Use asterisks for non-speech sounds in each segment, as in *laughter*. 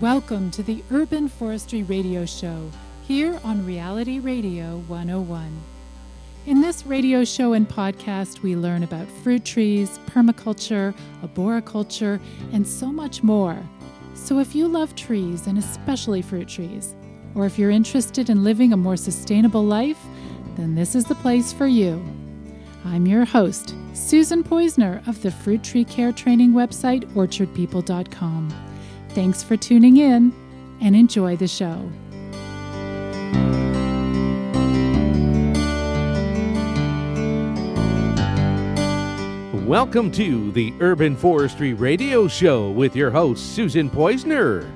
Welcome to the Urban Forestry Radio Show here on Reality Radio 101. In this radio show and podcast, we learn about fruit trees, permaculture, arboriculture, and so much more. So if you love trees, and especially fruit trees, or if you're interested in living a more sustainable life, then this is the place for you. I'm your host, Susan Poizner of the fruit tree care training website, orchardpeople.com. Thanks for tuning in and enjoy the show. Welcome to the Urban Forestry Radio Show with your host, Susan Poizner.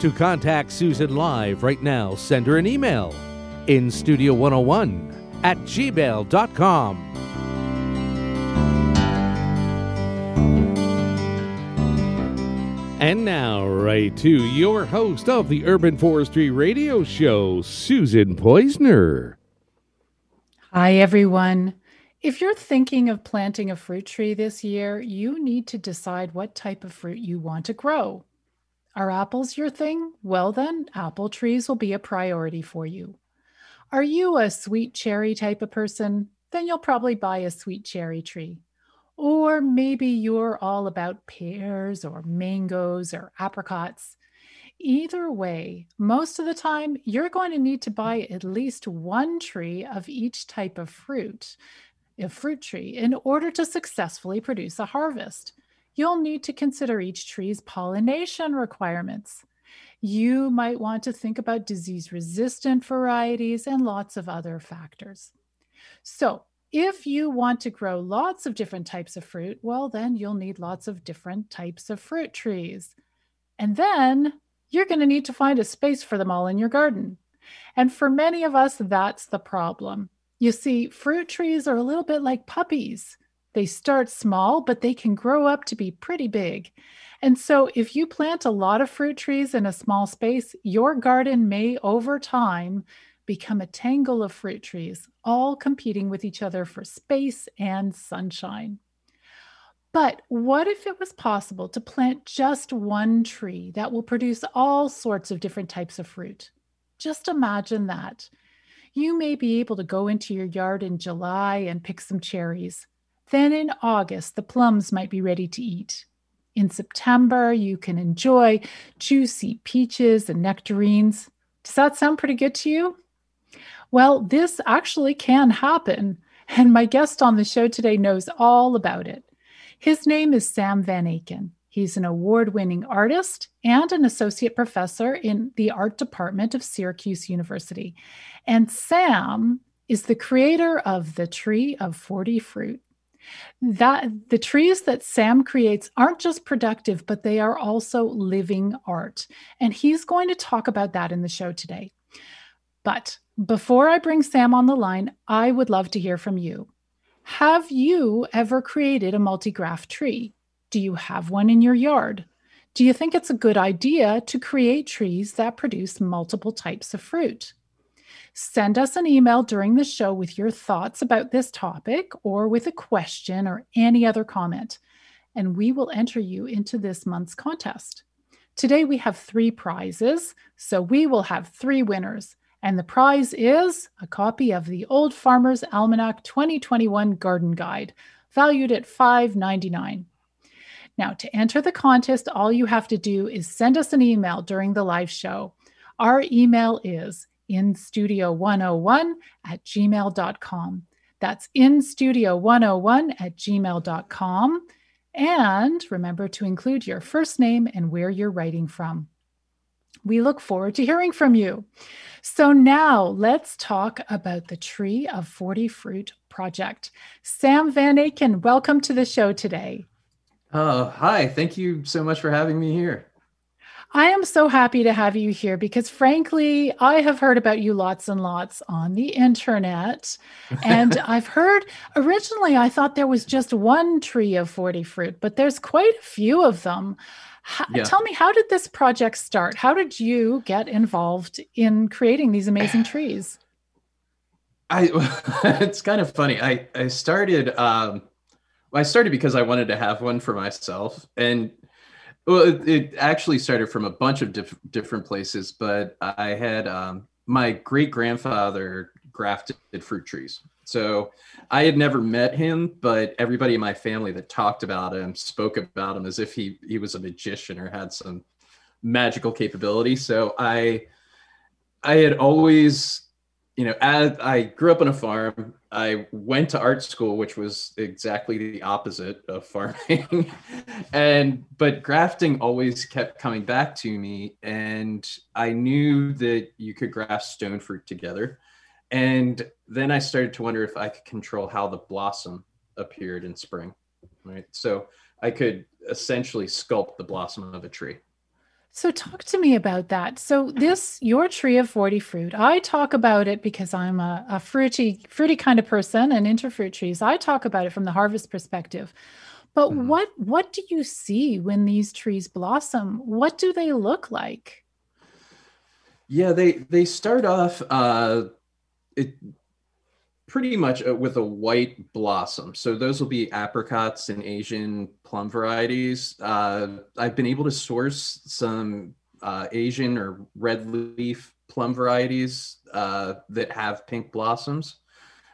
To contact Susan live right now, send her an email in studio101 at gmail.com. And now, right to your host of the Urban Forestry Radio Show, Susan Poizner. Hi, everyone. If you're thinking of planting a fruit tree this year, you need to decide what type of fruit you want to grow. Are apples your thing? Well, then, apple trees will be a priority for you. Are you a sweet cherry type of person? Then you'll probably buy a sweet cherry tree. Or maybe you're all about pears or mangoes or apricots. Either way, most of the time, you're going to need to buy at least one tree of each type of fruit, a fruit tree, in order to successfully produce a harvest. You'll need to consider each tree's pollination requirements. You might want to think about disease resistant varieties and lots of other factors. So, if you want to grow lots of different types of fruit, well, then you'll need lots of different types of fruit trees. And then you're going to need to find a space for them all in your garden. And for many of us, that's the problem. You see, fruit trees are a little bit like puppies. They start small, but they can grow up to be pretty big. And so, if you plant a lot of fruit trees in a small space, your garden may over time become a tangle of fruit trees, all competing with each other for space and sunshine. But what if it was possible to plant just one tree that will produce all sorts of different types of fruit? Just imagine that. You may be able to go into your yard in July and pick some cherries. Then in August, the plums might be ready to eat. In September, you can enjoy juicy peaches and nectarines. Does that sound pretty good to you? Well, this actually can happen. And my guest on the show today knows all about it. His name is Sam Van Aken. He's an award winning artist and an associate professor in the art department of Syracuse University. And Sam is the creator of the Tree of 40 Fruit. That the trees that Sam creates aren't just productive, but they are also living art. And he's going to talk about that in the show today. But before I bring Sam on the line, I would love to hear from you. Have you ever created a multi-graft tree? Do you have one in your yard? Do you think it's a good idea to create trees that produce multiple types of fruit? Send us an email during the show with your thoughts about this topic or with a question or any other comment, and we will enter you into this month's contest. Today we have three prizes, so we will have three winners. And the prize is a copy of the Old Farmer's Almanac 2021 Garden Guide, valued at $5.99. Now, to enter the contest, all you have to do is send us an email during the live show. Our email is instudio101 at gmail.com. That's instudio101 at gmail.com. And remember to include your first name and where you're writing from. We look forward to hearing from you. So, now let's talk about the Tree of 40 Fruit project. Sam Van Aken, welcome to the show today. Uh, hi, thank you so much for having me here. I am so happy to have you here because, frankly, I have heard about you lots and lots on the internet. *laughs* And I've heard originally, I thought there was just one tree of 40 fruit, but there's quite a few of them. How, yeah. Tell me, how did this project start? How did you get involved in creating these amazing trees? I *laughs* it's kind of funny. I I started um I started because I wanted to have one for myself and well, it, it, actually started from a bunch of diff- different places, but I had um, my great grandfather grafted fruit trees. So I had never met him, but everybody in my family that talked about him spoke about him as if he he was a magician or had some magical capability. So I I had always you know, as I grew up on a farm, I went to art school, which was exactly the opposite of *laughs* farming. and but grafting always kept coming back to me, and I knew that you could graft stone fruit together. And then I started to wonder if I could control how the blossom appeared in spring. Right. So I could essentially sculpt the blossom of a tree. So talk to me about that. So this your tree of 40 fruit. I talk about it because I'm a, a fruity, fruity kind of person and into fruit trees. I talk about it from the harvest perspective. But mm-hmm. what what do you see when these trees blossom? What do they look like? Yeah, they they start off uh it pretty much uh, with a white blossom. So those will be apricots and Asian plum varieties. Uh, I've been able to source some uh, Asian or red leaf plum varieties uh, that have pink blossoms.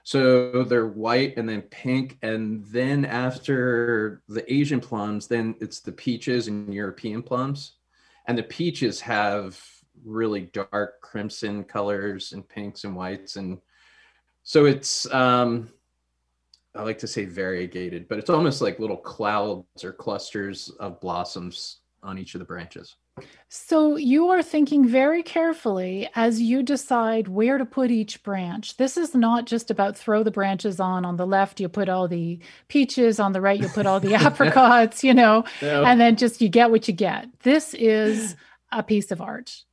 So they're white and then pink. And then after the Asian plums, then it's the peaches and European plums. And the peaches have really dark crimson colors and pinks and whites. And so it's um, I like to say variegated, but it's almost like little clouds or clusters of blossoms on each of the branches. So you are thinking very carefully as you decide where to put each branch. This is not just about throw the branches on. On the left, you put all the peaches. On the right, you put all the *laughs* apricots. You know, no. and then just you get what you get. This is a piece of art.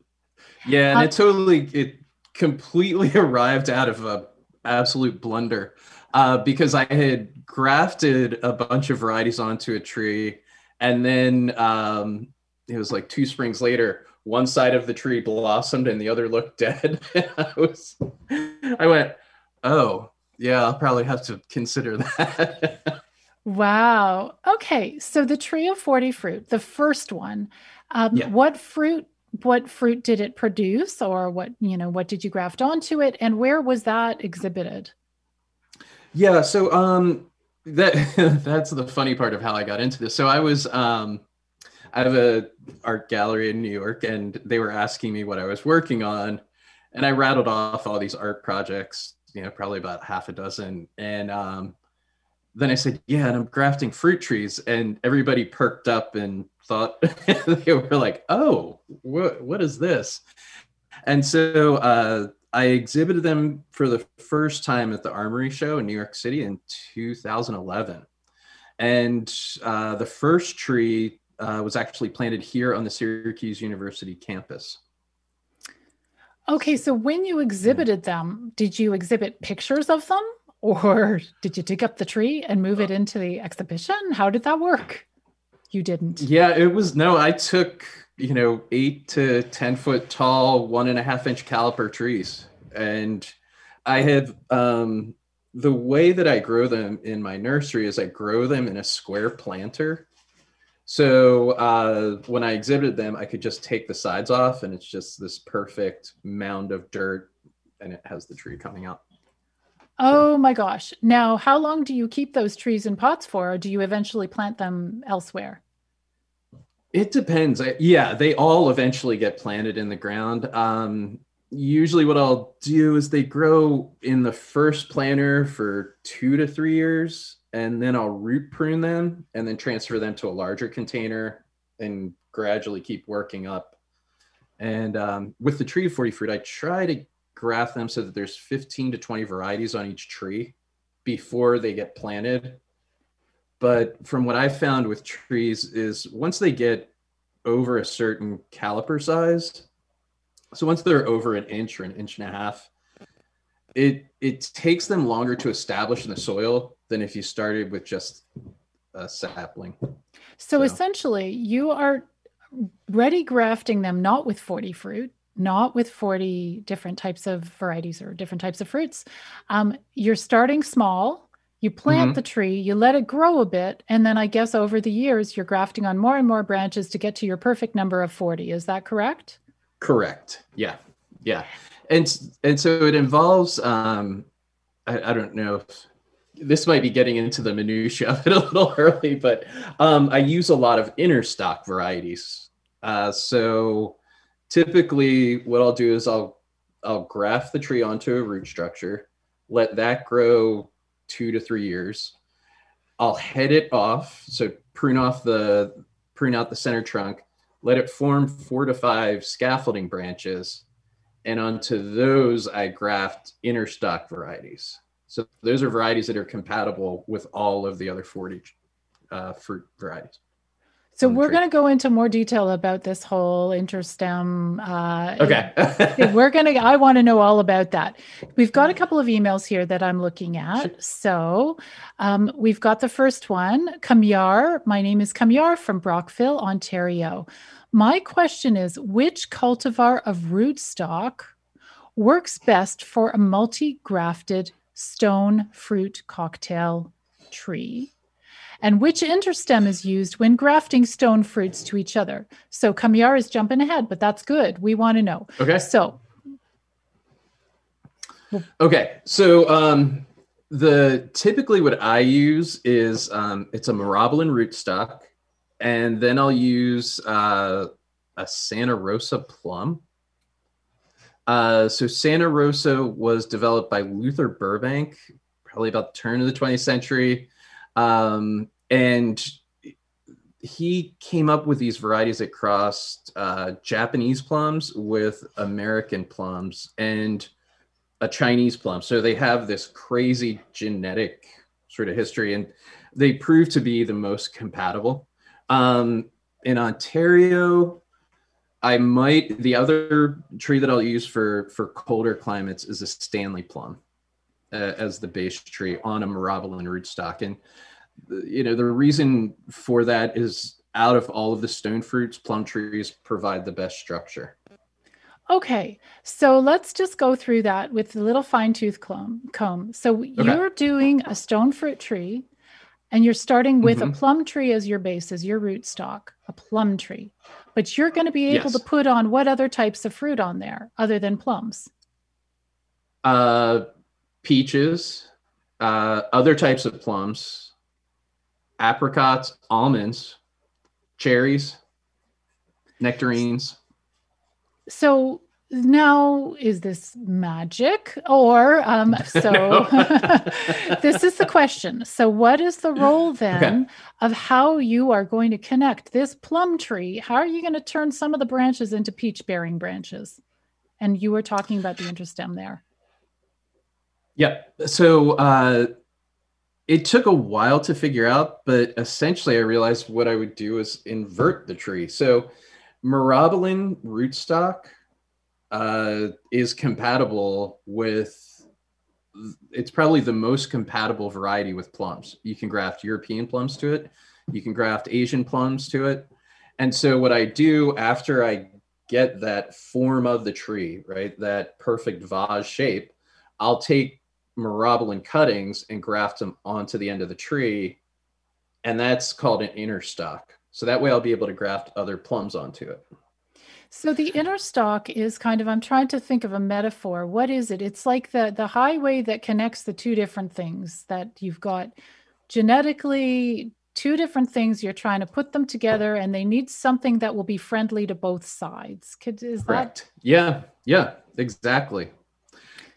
Yeah, and uh, it totally it completely *laughs* arrived out of a absolute blunder uh, because I had grafted a bunch of varieties onto a tree, and then um, it was like two springs later. One side of the tree blossomed and the other looked *laughs* dead. I was, I went, oh yeah, I'll probably have to consider *laughs* that. wow. Okay, so the tree of forty fruit, the first one. Um, yeah. What fruit what fruit did it produce or what you know what did you graft onto it and where was that exhibited? Yeah so um that *laughs* that's the funny part of how i got into this. So i was um i have a art gallery in new york and they were asking me what i was working on and i rattled off all these art projects you know probably about half a dozen. And um then i said yeah and i'm grafting fruit trees and everybody perked up and thought *laughs* they were like, "Oh, what what is this?" And so uh, I exhibited them for the first time at the Armory Show in New York City in 2011, and uh, the first tree uh, was actually planted here on the Syracuse University campus. Okay, so when you exhibited them, did you exhibit pictures of them? Or did you dig up the tree and move it uh, into the exhibition? How did that work? you didn't. Yeah, it was no, I took, you know, eight to 10 foot tall, one and a half inch caliper trees. And I have um, the way that I grow them in my nursery is I grow them in a square planter. So uh, when I exhibited them, I could just take the sides off and it's just this perfect mound of dirt and it has the tree coming out. Oh my gosh. Now, how long do you keep those trees in pots for, or do you eventually plant them elsewhere? It depends. Yeah, they all eventually get planted in the ground. Um, usually, what I'll do is they grow in the first planter for two to three years, and then I'll root prune them and then transfer them to a larger container and gradually keep working up. And um, with the tree of 40 fruit, I try to graft them so that there's 15 to 20 varieties on each tree before they get planted. but from what I've found with trees is once they get over a certain caliper size, so once they're over an inch or an inch and a half, it it takes them longer to establish in the soil than if you started with just a sapling. So, so. essentially, you are ready grafting them not with 40 fruit, not with 40 different types of varieties or different types of fruits. Um, you're starting small. You plant mm-hmm. the tree, you let it grow a bit, and then I guess over the years you're grafting on more and more branches to get to your perfect number of 40. Is that correct? Correct. Yeah. Yeah. And and so it involves um I, I don't know if this might be getting into the minutia of it *laughs* a little early, but um, I use a lot of interstock varieties. Uh, so typically, what I'll do is I'll I'll graft the tree onto a root structure, let that grow two to three years. I'll head it off, so prune off the prune out the center trunk, let it form four to five scaffolding branches, and onto those I graft interstock varieties. So those are varieties that are compatible with all of the other 40 uh, fruit varieties. So we're going to go into more detail about this whole interstem. Uh, okay. *laughs* we're going to, I want to know all about that. We've got a couple of emails here that I'm looking at. Sure. So um, we've got the first one, Kamyar. My name is Kamyar from Brockville, Ontario. My question is which cultivar of rootstock works best for a multi grafted stone fruit cocktail tree? And which interstem is used when grafting stone fruits to each other? So Kamyar is jumping ahead, but that's good. We want to know. Okay. So. Okay. So um, the typically what I use is um, it's a Myrobalan rootstock, and then I'll use uh, a Santa Rosa plum. Uh, so Santa Rosa was developed by Luther Burbank, probably about the turn of the 20th century. Um, and he came up with these varieties that crossed uh, Japanese plums with American plums and a Chinese plum. So they have this crazy genetic sort of history, and they prove to be the most compatible. Um, in Ontario, I might the other tree that I'll use for for colder climates is a Stanley plum as the base tree on a Myrobalan rootstock, and you know the reason for that is out of all of the stone fruits, plum trees provide the best structure. Okay, so let's just go through that with a little fine tooth comb. comb. So okay. you're doing a stone fruit tree, and you're starting with mm-hmm. a plum tree as your base, as your rootstock, a plum tree. But you're going to be able yes. to put on what other types of fruit on there other than plums? Uh, peaches, uh, other types of plums, apricots, almonds, cherries, nectarines. So now is this magic or um, *laughs* so *laughs* this is the question. So what is the role then okay. of how you are going to connect this plum tree? How are you going to turn some of the branches into peach bearing branches? And you were talking about the interstem there yeah so uh, it took a while to figure out but essentially i realized what i would do is invert the tree so myrobalan rootstock uh, is compatible with it's probably the most compatible variety with plums. You can graft European plums to it, you can graft Asian plums to it. And so, what I do after I get that form of the tree, right, that perfect vase shape, I'll take myrobalan cuttings and graft them onto the end of the tree. And that's called an interstock. So that way I'll be able to graft other plums onto it. So the inner interstock is kind of I'm trying to think of a metaphor. What is it? It's like the the highway that connects the two different things that you've got genetically two different things you're trying to put them together and they need something that will be friendly to both sides. Could is Correct. that Yeah. Yeah, exactly.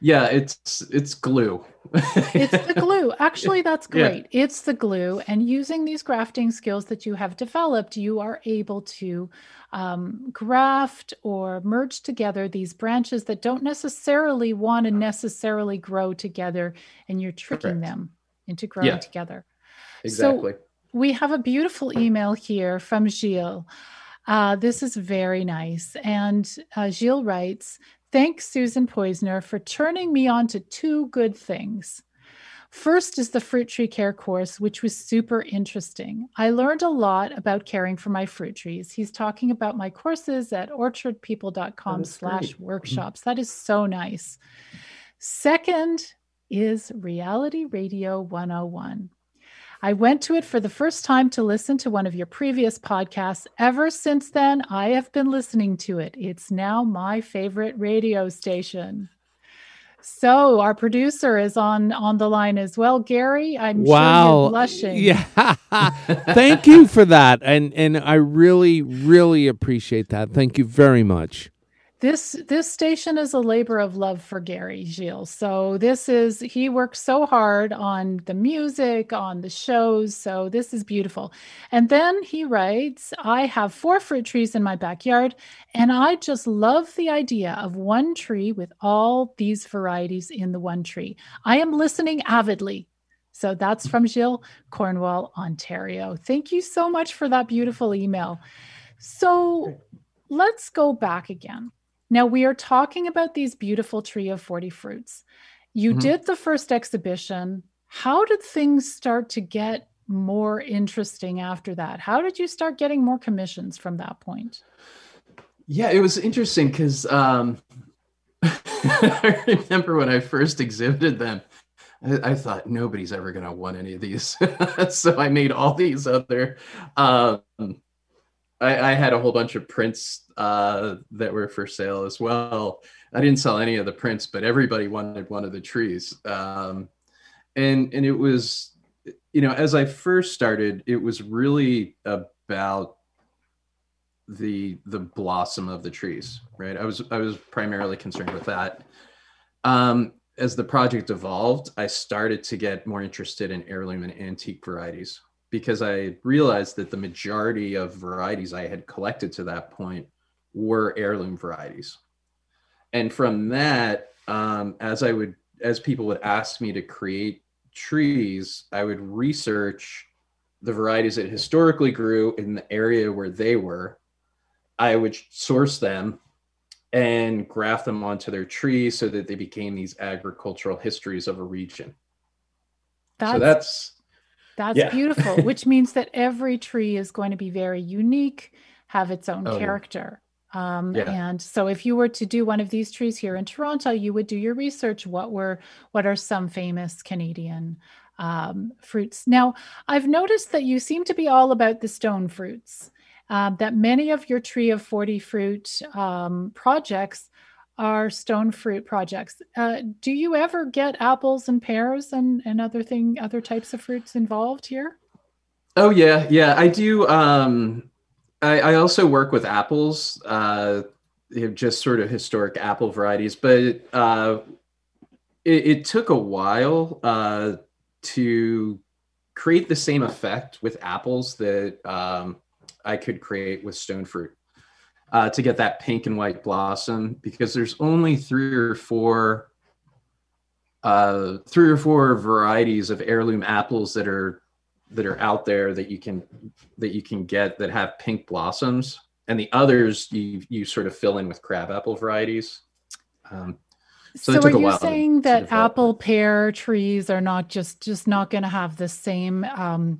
Yeah, it's it's glue. it's the glue. *laughs* Actually, that's great. Yeah. It's the glue. And using these grafting skills that you have developed, you are able to um, graft or merge together these branches that don't necessarily want to necessarily grow together, and you're tricking Correct. them into growing yeah. together. Exactly. So we have a beautiful email here from Gilles. Uh, this is very nice. And uh, Gilles writes Thanks, Susan Poizner, for turning me on to two good things. First is the fruit tree care course, which was super interesting. I learned a lot about caring for my fruit trees. He's talking about my courses at orchardpeople.com slash workshops. That is so nice. Second is Reality Radio 101. I went to it for the first time to listen to one of your previous podcasts. Ever since then, I have been listening to it. It's now my favorite radio station. So our producer is on on the line as well, Gary. I'm wow. sure you're blushing. Yeah, *laughs* thank you for that, and and I really really appreciate that. Thank you very much. This this station is a labor of love for Gary Gilles. So this is he works so hard on the music, on the shows. So this is beautiful. And then he writes, I have four fruit trees in my backyard, and I just love the idea of one tree with all these varieties in the one tree. I am listening avidly. So that's from Gilles, Cornwall, Ontario. Thank you so much for that beautiful email. So let's go back again now, we are talking about these beautiful Tree of 40 fruits. You mm-hmm. did the first exhibition. How did things start to get more interesting after that? How did you start getting more commissions from that point? Yeah, it was interesting because um, *laughs* I remember when I first exhibited them, I, I thought nobody's ever going to want any of these. *laughs* so I made all these other. Um, I, I, had a whole bunch of prints uh, that were for sale as well. I didn't sell any of the prints, but everybody wanted one of the trees. Um, and and it was, you know, as I first started, it was really about the the blossom of the trees, right? I was I was primarily concerned with that. Um, as the project evolved, I started to get more interested in heirloom and antique varieties because I realized that the majority of varieties I had collected to that point were heirloom varieties. And from that, um, as I would, as people would ask me to create trees, I would research the varieties that historically grew in the area where they were. I would source them and graft them onto their trees so that they became these agricultural histories of a region. That's, so that's that's yeah. beautiful, *laughs* which means that every tree is going to be very unique, have its own oh, character. Um, yeah. And so, if you were to do one of these trees here in Toronto, you would do your research. What were what are some famous Canadian um, fruits? Now, I've noticed that you seem to be all about the stone fruits. Um, that many of your tree of 40 fruit um, projects are stone fruit projects. Uh, do you ever get apples and pears and, and other thing other types of fruits involved here? Oh yeah, yeah, I do. Um, I, I also work with apples, uh, just sort of historic apple varieties, but uh, it, it, took a while uh, to create the same effect with apples that um, I could create with stone fruit. Uh, to get that pink and white blossom, because there's only three or four, uh, three or four varieties of heirloom apples that are that are out there that you can that you can get that have pink blossoms. And the others you you sort of fill in with crabapple varieties. Um, so, so are you saying that apple pear trees are not just just not going to have the same um,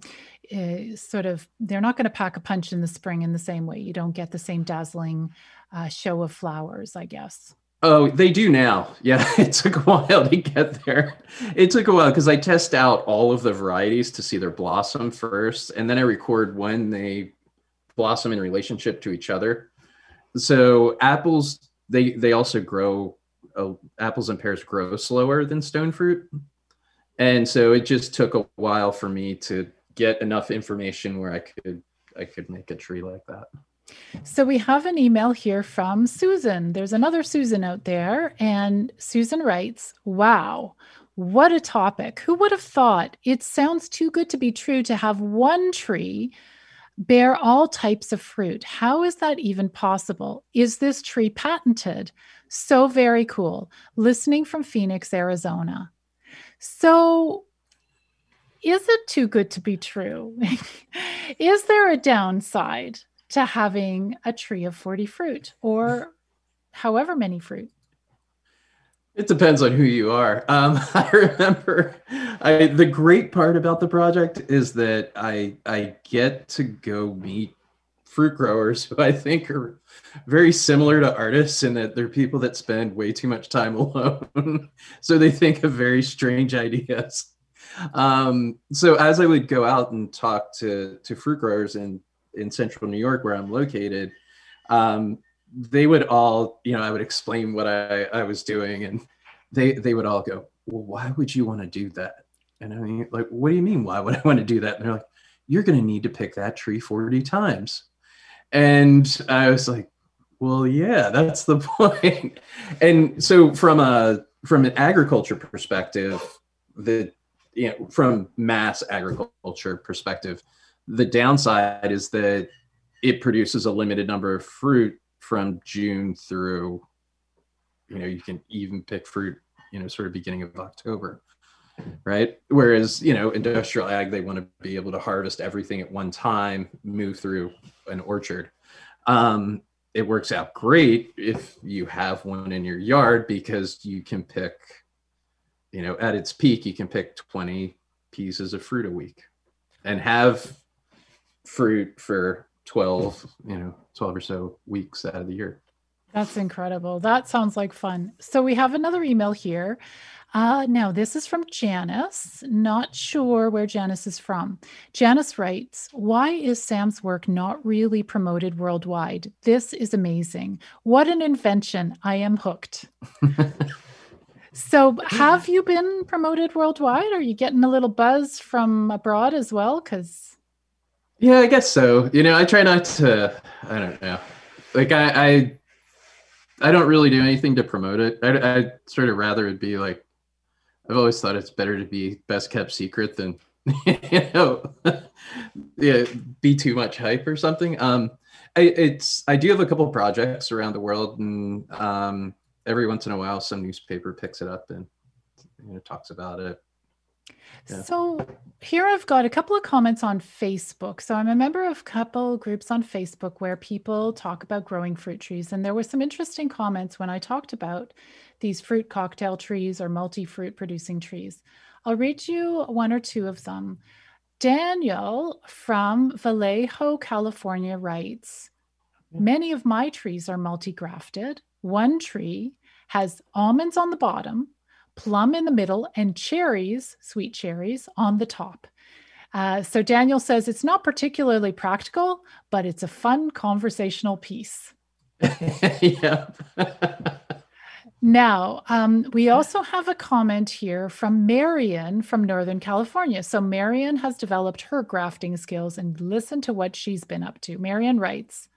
uh, sort of they're not going to pack a punch in the spring in the same way you don't get the same dazzling uh, show of flowers i guess Oh, they do now. *laughs* Yeah, it took a while to get there. It took a while because I test out all of the varieties to see their blossom first, and then I record when they blossom in relationship to each other. So apples, they they also grow. Uh, apples and pears grow slower than stone fruit, and so it just took a while for me to get enough information where I could I could make a tree like that. So we have an email here from Susan. There's another Susan out there, and Susan writes, Wow, what a topic. Who would have thought it sounds too good to be true to have one tree bear all types of fruit? How is that even possible? Is this tree patented? So very cool. Listening from Phoenix, Arizona. So is it too good to be true? *laughs* is there a downside to having a tree of 40 fruit or however many fruit? It depends on who you are. Um, *laughs* I remember I, the great part about the project is that I I get to go meet fruit growers who I think are very similar to artists in that they're people that spend way too much time *laughs* alone. so they think of very strange ideas. Um, so as I would go out and talk to, to fruit growers in, in central New York, where I'm located, um, they would all, you know, I would explain what I, I was doing and they, they would all go, well, why would you want to do that? And I mean, like, what do you mean? Why would I want to do that? And they're like, you're going to need to pick that tree 40 times. And I was like, well, yeah, that's the *laughs* point. and so from a from an agriculture perspective, the you know, from mass agriculture perspective, the downside is that it produces a limited number of fruit from June through, you know, you can even pick fruit, you know, sort of beginning of October, right? Whereas, you know, industrial ag, they want to be able to harvest everything at one time, move through an orchard. Um, it works out great if you have one in your yard because you can pick, you know, at its peak, you can pick 20 pieces of fruit a week and have fruit for 12, you know, 12 or so weeks out of the year. That's incredible. That sounds like fun. So we have another email here. Uh, now, this is from Janice. Not sure where Janice is from. Janice writes Why is Sam's work not really promoted worldwide? This is amazing. What an invention. I am hooked. *laughs* so, have you been promoted worldwide? Are you getting a little buzz from abroad as well? Because. Yeah, I guess so. You know, I try not to, I don't know. Like, I, I I don't really do anything to promote it. I, I sort of rather it be like I've always thought it's better to be best kept secret than *laughs* you know *laughs* yeah be too much hype or something. Um, I, it's I do have a couple projects around the world, and um, every once in a while, some newspaper picks it up and you know talks about it. Yeah. So here I've got a couple of comments on Facebook. So I'm a member of a couple groups on Facebook where people talk about growing fruit trees. And there were some interesting comments when I talked about these fruit cocktail trees or multi fruit producing trees. I'll read you one or two of them. Daniel from Vallejo, California writes Many of my trees are multi grafted. One tree has almonds on the bottom, plum in the middle, and cherries, sweet cherries, on the top. Uh, so Daniel says it's not particularly practical, but it's a fun conversational piece. *laughs* yeah. *laughs* Now, um, we also have a comment here from Marion from Northern California. So, Marion has developed her grafting skills and listen to what she's been up to. Marion writes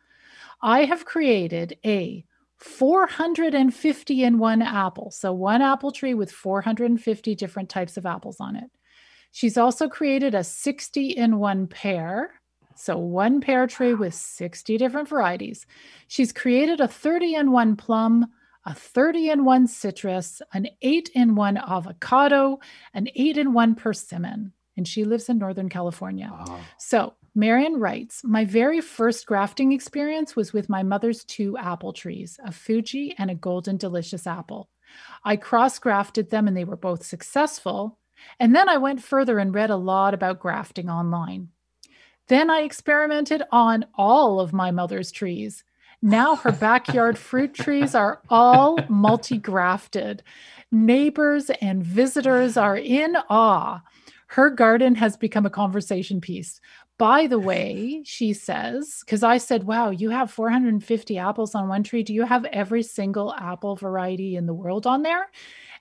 I have created a 450 in one apple. So, one apple tree with 450 different types of apples on it. She's also created a 60 in one pear. So, one pear tree with 60 different varieties. She's created a 30 in one plum a 30 in 1 citrus, an 8 in 1 avocado, an 8 in 1 persimmon. And she lives in Northern California. Oh. So, Marion writes My very first grafting experience was with my mother's two apple trees, a Fuji and a Golden Delicious apple. I cross grafted them and they were both successful. And then I went further and read a lot about grafting online. Then I experimented on all of my mother's trees now her backyard fruit trees are all multi grafted. Neighbors and visitors are in awe. Her garden has become a conversation piece. By the way, she says, because I said, wow, you have 450 apples on one tree. Do you have every single apple variety in the world on there?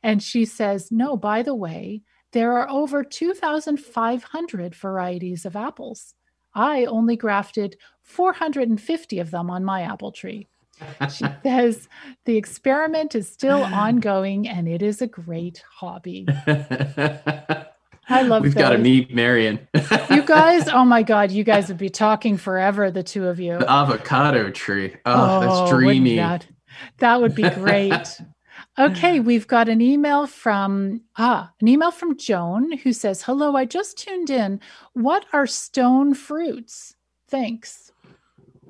And she says, no, by the way, there are over 2,500 varieties of apples. I only grafted 450 of them on my apple tree. She *laughs* says the experiment is still ongoing and it is a great hobby. *laughs* I love We've got to meet Marion. you *laughs* guys, oh my God, you guys would be talking forever, the two of you. The avocado tree. Oh, oh that's dreamy. That, that would be great. *laughs* Okay, we've got an email from ah, an email from Joan who says, "Hello, I just tuned in. What are stone fruits? Thanks."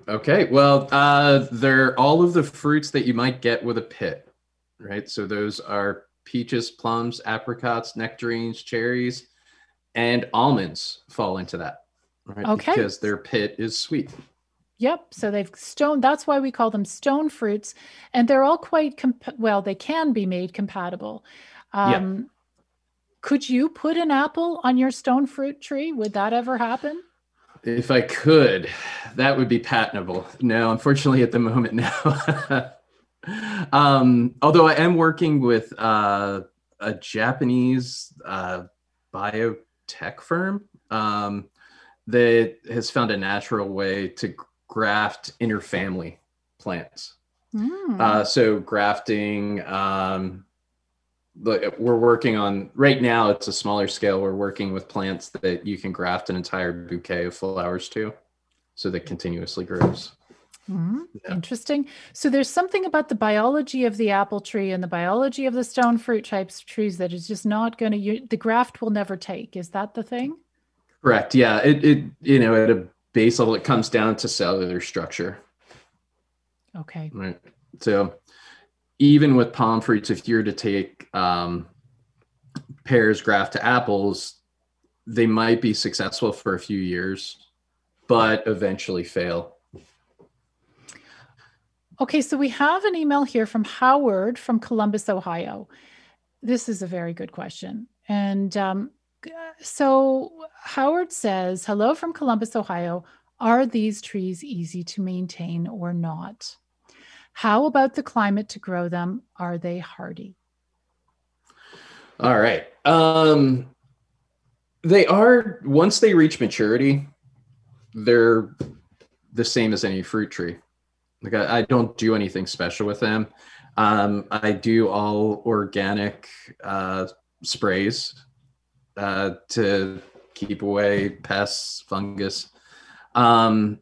Okay, well, uh, they're all of the fruits that you might get with a pit, right? So those are peaches, plums, apricots, nectarines, cherries, and almonds fall into that, right? Okay. Because their pit is sweet. Yep. So they've stone. That's why we call them stone fruits, and they're all quite comp- well. They can be made compatible. Um, yeah. Could you put an apple on your stone fruit tree? Would that ever happen? If I could, that would be patentable. No, unfortunately, at the moment, no. *laughs* um, although I am working with uh, a Japanese uh, biotech firm um, that has found a natural way to graft interfamily plants. Mm. Uh, so grafting, um, we're working on right now. It's a smaller scale. We're working with plants that you can graft an entire bouquet of flowers to, so that continuously grows. Mm, yeah. Interesting. So there's something about the biology of the apple tree and the biology of the stone fruit types of trees that is just not going to. The graft will never take. Is that the thing? Correct. Yeah. It. It. You know, at a base level, it comes down to cellular structure. Okay. Right. So even with pome fruits, if you're to take um, pears graft to apples, they might be successful for a few years, but eventually fail. Okay, so we have an email here from Howard from Columbus, Ohio. This is a very good question. And um, so Howard says, Hello from Columbus, Ohio. Are these trees easy to maintain or not? How about the climate to grow them? Are they hardy? All right. Um, they are, once they reach maturity, they're the same as any fruit tree. Like I, I don't do anything special with them. Um, I do all organic uh, sprays uh, to keep away pests, fungus. Um,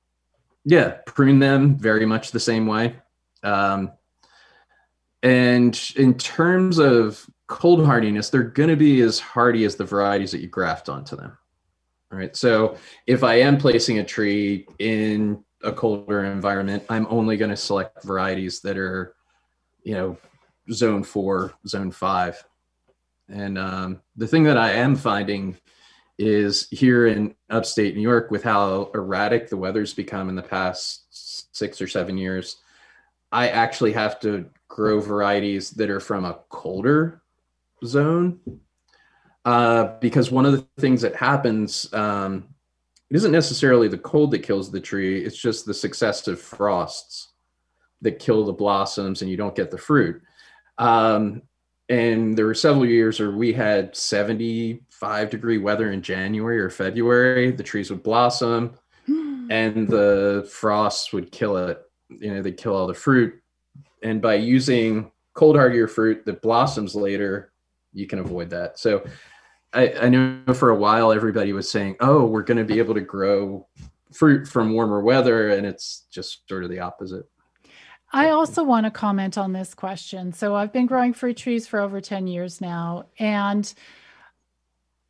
yeah, prune them very much the same way. Um, and in terms of cold hardiness, they're going to be as hardy as the varieties that you graft onto them. All right. So if I am placing a tree in a colder environment, I'm only going to select varieties that are, you know, zone four, zone five. And um, the thing that I am finding is here in upstate New York, with how erratic the weather's become in the past six or seven years, I actually have to grow varieties that are from a colder zone. Uh, because one of the things that happens, um, it isn't necessarily the cold that kills the tree, it's just the successive frosts that kill the blossoms and you don't get the fruit. Um, and there were several years where we had 75 degree weather in January or February. The trees would blossom *gasps* and the frosts would kill it. You know, they'd kill all the fruit. And by using cold hardier fruit that blossoms later, you can avoid that. So I, I know for a while everybody was saying, oh, we're going to be able to grow fruit from warmer weather. And it's just sort of the opposite. I also want to comment on this question. So I've been growing fruit trees for over 10 years now, and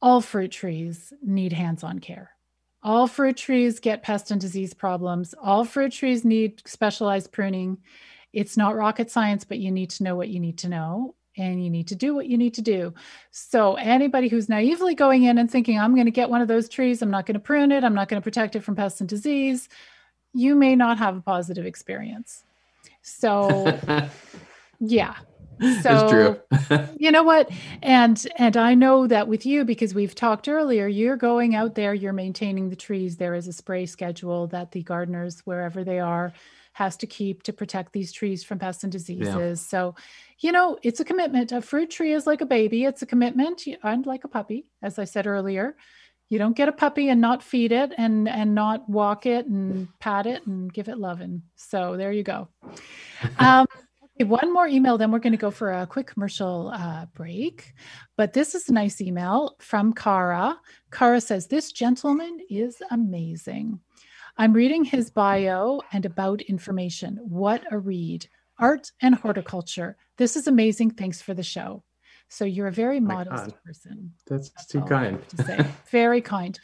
all fruit trees need hands on care. All fruit trees get pest and disease problems. All fruit trees need specialized pruning. It's not rocket science, but you need to know what you need to know and you need to do what you need to do. So, anybody who's naively going in and thinking, I'm going to get one of those trees, I'm not going to prune it, I'm not going to protect it from pests and disease, you may not have a positive experience. So *laughs* yeah. So *laughs* you know what? And and I know that with you because we've talked earlier, you're going out there, you're maintaining the trees. There is a spray schedule that the gardeners, wherever they are, has to keep to protect these trees from pests and diseases. Yeah. So, you know, it's a commitment. A fruit tree is like a baby. It's a commitment. And like a puppy, as I said earlier you don't get a puppy and not feed it and and not walk it and pat it and give it loving so there you go *laughs* um, okay, one more email then we're going to go for a quick commercial uh, break but this is a nice email from kara kara says this gentleman is amazing i'm reading his bio and about information what a read art and horticulture. This is amazing. Thanks for the show. So you're a very My modest God. person. That's, That's too kind. to say. Very kind.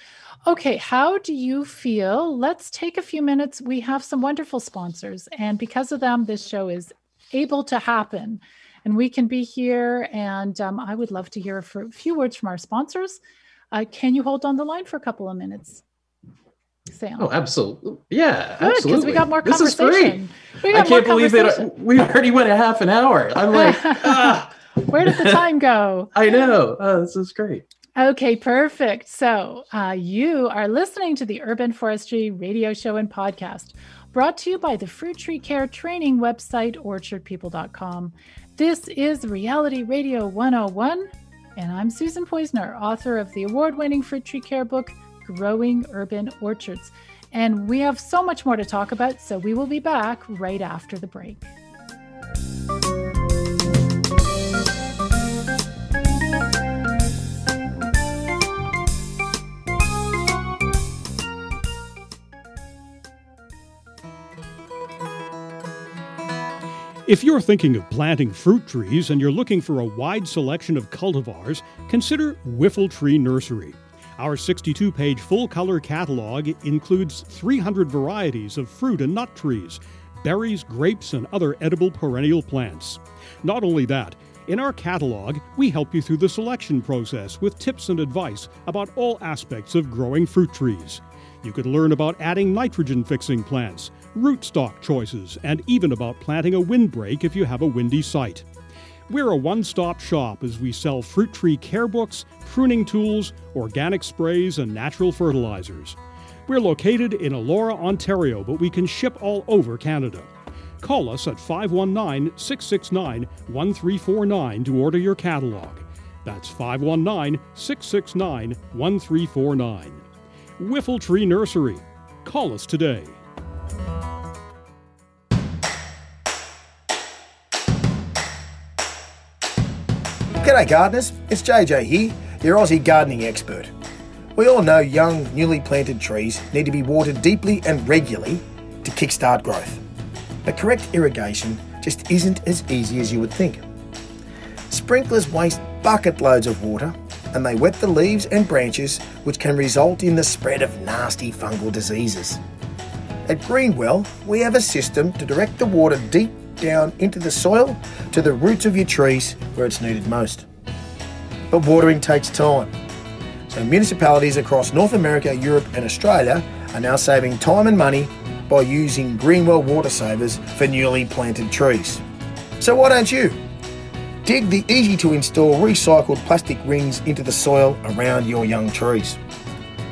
Okay, how do you feel? Let's take a few minutes. We have some wonderful sponsors, and because of them, this show is able to happen. And we can be here. And um, I would love to hear a few words from our sponsors. Uh, can you hold on the line for a couple of minutes, Sam? Oh, absolutely. Yeah, Good, absolutely. because we got more This is great. We I can't believe that we already went a half an hour. I'm like, *laughs* ah, Where did the *laughs* time go? I know. Oh, this is great. Okay, perfect. So, uh, you are listening to the Urban Forestry radio show and podcast brought to you by the Fruit Tree Care training website, orchardpeople.com. This is Reality Radio 101, and I'm Susan Poizner, author of the award winning Fruit Tree Care book, Growing Urban Orchards. And we have so much more to talk about, so we will be back right after the break. If you're thinking of planting fruit trees and you're looking for a wide selection of cultivars, consider Whiffletree Nursery. Our 62 page full color catalog includes 300 varieties of fruit and nut trees, berries, grapes, and other edible perennial plants. Not only that, in our catalog, we help you through the selection process with tips and advice about all aspects of growing fruit trees. You can learn about adding nitrogen fixing plants, rootstock choices, and even about planting a windbreak if you have a windy site. We're a one stop shop as we sell fruit tree care books, pruning tools, organic sprays, and natural fertilizers. We're located in Elora, Ontario, but we can ship all over Canada. Call us at 519 669 1349 to order your catalog. That's 519 669 1349. Whiffletree Nursery. Call us today. G'day gardeners, it's JJ here, your Aussie gardening expert. We all know young, newly planted trees need to be watered deeply and regularly to kickstart growth. But correct irrigation just isn't as easy as you would think. Sprinklers waste bucket loads of water and they wet the leaves and branches, which can result in the spread of nasty fungal diseases. At Greenwell, we have a system to direct the water deep down into the soil to the roots of your trees where it's needed most. But watering takes time. So municipalities across North America, Europe, and Australia are now saving time and money by using Greenwell water savers for newly planted trees. So why don't you? Dig the easy to install recycled plastic rings into the soil around your young trees.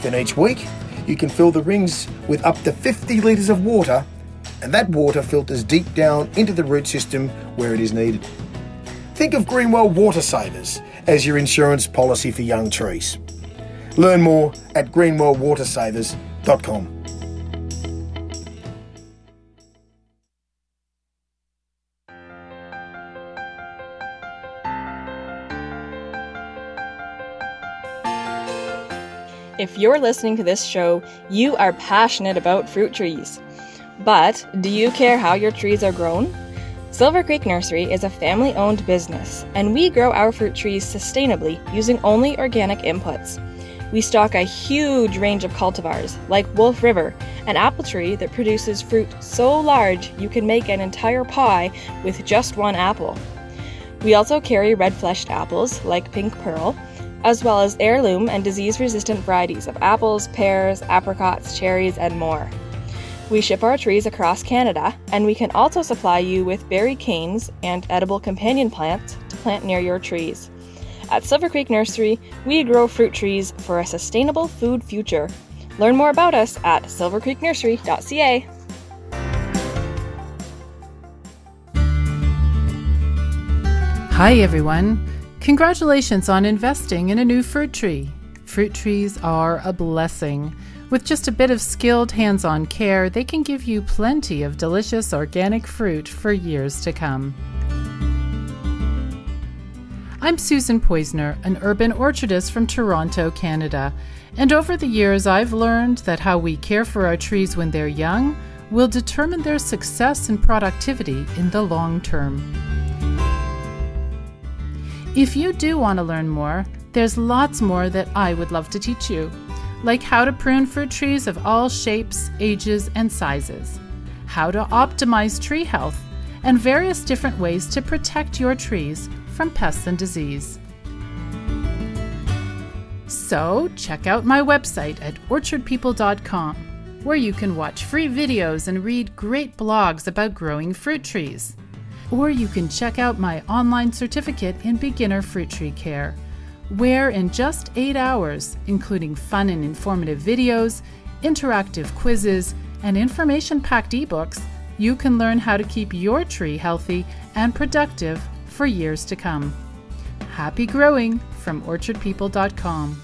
Then each week, you can fill the rings with up to 50 litres of water, and that water filters deep down into the root system where it is needed. Think of Greenwell Water Savers as your insurance policy for young trees. Learn more at greenwellwatersavers.com. If you're listening to this show, you are passionate about fruit trees. But do you care how your trees are grown? Silver Creek Nursery is a family owned business, and we grow our fruit trees sustainably using only organic inputs. We stock a huge range of cultivars, like Wolf River, an apple tree that produces fruit so large you can make an entire pie with just one apple. We also carry red fleshed apples, like Pink Pearl, as well as heirloom and disease resistant varieties of apples, pears, apricots, cherries, and more. We ship our trees across Canada, and we can also supply you with berry canes and edible companion plants to plant near your trees. At Silver Creek Nursery, we grow fruit trees for a sustainable food future. Learn more about us at silvercreeknursery.ca. Hi, everyone. Congratulations on investing in a new fruit tree. Fruit trees are a blessing. With just a bit of skilled hands on care, they can give you plenty of delicious organic fruit for years to come. I'm Susan Poizner, an urban orchardist from Toronto, Canada. And over the years, I've learned that how we care for our trees when they're young will determine their success and productivity in the long term. If you do want to learn more, there's lots more that I would love to teach you, like how to prune fruit trees of all shapes, ages, and sizes, how to optimize tree health, and various different ways to protect your trees from pests and disease. So, check out my website at orchardpeople.com, where you can watch free videos and read great blogs about growing fruit trees. Or you can check out my online certificate in beginner fruit tree care, where in just eight hours, including fun and informative videos, interactive quizzes, and information packed ebooks, you can learn how to keep your tree healthy and productive for years to come. Happy growing from orchardpeople.com.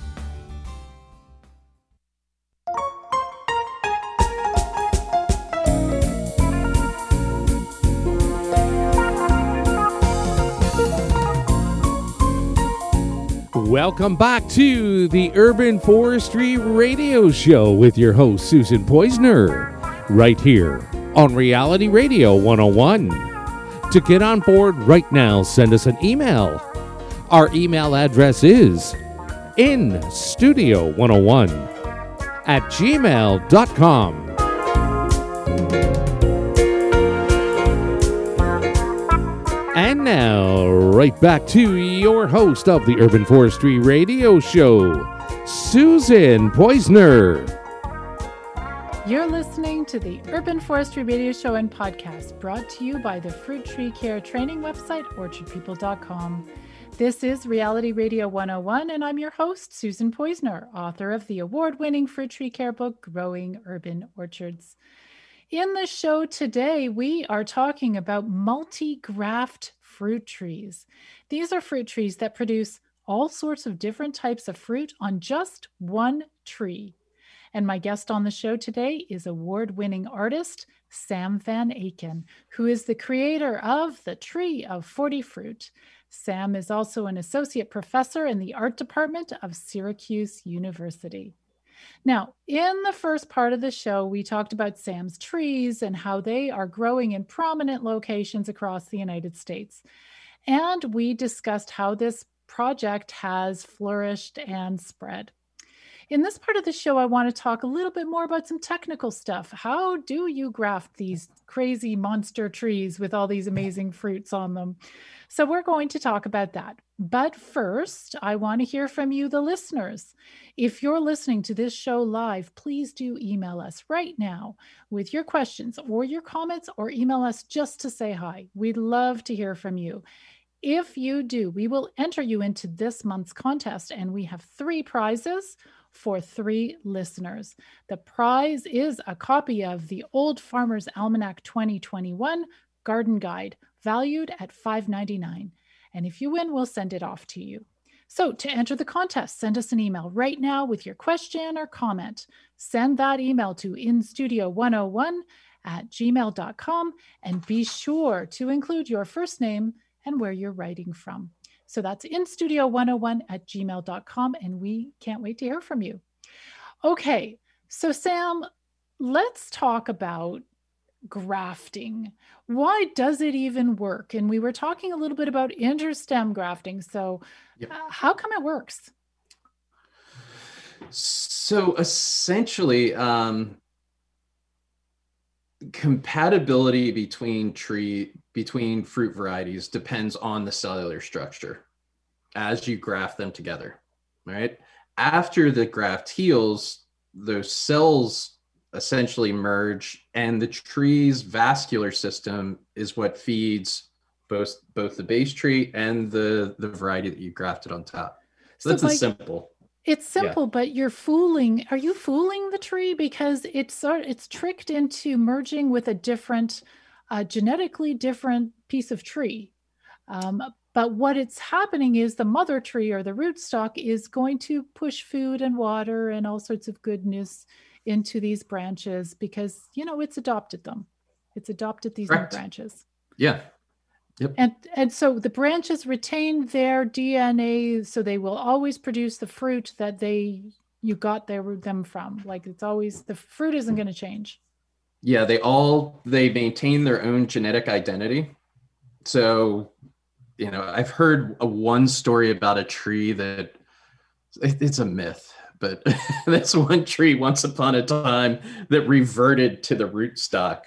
Welcome back to the Urban Forestry Radio Show with your host, Susan Poizner, right here on Reality Radio 101. To get on board right now, send us an email. Our email address is in studio 101 at gmail.com. And now, right back to your host of the Urban Forestry Radio Show, Susan Poizner. You're listening to the Urban Forestry Radio Show and podcast brought to you by the Fruit Tree Care training website, orchardpeople.com. This is Reality Radio 101, and I'm your host, Susan Poizner, author of the award winning fruit tree care book, Growing Urban Orchards. In the show today, we are talking about multi graft fruit trees. These are fruit trees that produce all sorts of different types of fruit on just one tree. And my guest on the show today is award winning artist Sam Van Aken, who is the creator of The Tree of 40 Fruit. Sam is also an associate professor in the art department of Syracuse University. Now, in the first part of the show, we talked about Sam's trees and how they are growing in prominent locations across the United States. And we discussed how this project has flourished and spread. In this part of the show, I want to talk a little bit more about some technical stuff. How do you graft these crazy monster trees with all these amazing fruits on them? So, we're going to talk about that. But first, I want to hear from you, the listeners. If you're listening to this show live, please do email us right now with your questions or your comments, or email us just to say hi. We'd love to hear from you. If you do, we will enter you into this month's contest, and we have three prizes for three listeners. The prize is a copy of the Old Farmer's Almanac 2021 Garden Guide, valued at $5.99. And if you win, we'll send it off to you. So, to enter the contest, send us an email right now with your question or comment. Send that email to instudio101 at gmail.com and be sure to include your first name and where you're writing from. So that's in studio101 at gmail.com. And we can't wait to hear from you. Okay. So, Sam, let's talk about grafting. Why does it even work? And we were talking a little bit about interstem grafting. So, yep. uh, how come it works? So, essentially, um, compatibility between tree between fruit varieties depends on the cellular structure as you graft them together right? After the graft heals those cells essentially merge and the tree's vascular system is what feeds both both the base tree and the the variety that you grafted on top. So, so that's like, a simple it's simple, yeah. but you're fooling. Are you fooling the tree because it's it's tricked into merging with a different, uh, genetically different piece of tree? Um, but what it's happening is the mother tree or the rootstock is going to push food and water and all sorts of goodness into these branches because you know it's adopted them. It's adopted these new branches. Yeah, Yep. And and so the branches retain their DNA, so they will always produce the fruit that they you got their them from. Like it's always the fruit isn't going to change. yeah, they all they maintain their own genetic identity. So, you know, I've heard a one story about a tree that it's a myth, but *laughs* that's one tree once upon a time that reverted to the rootstock.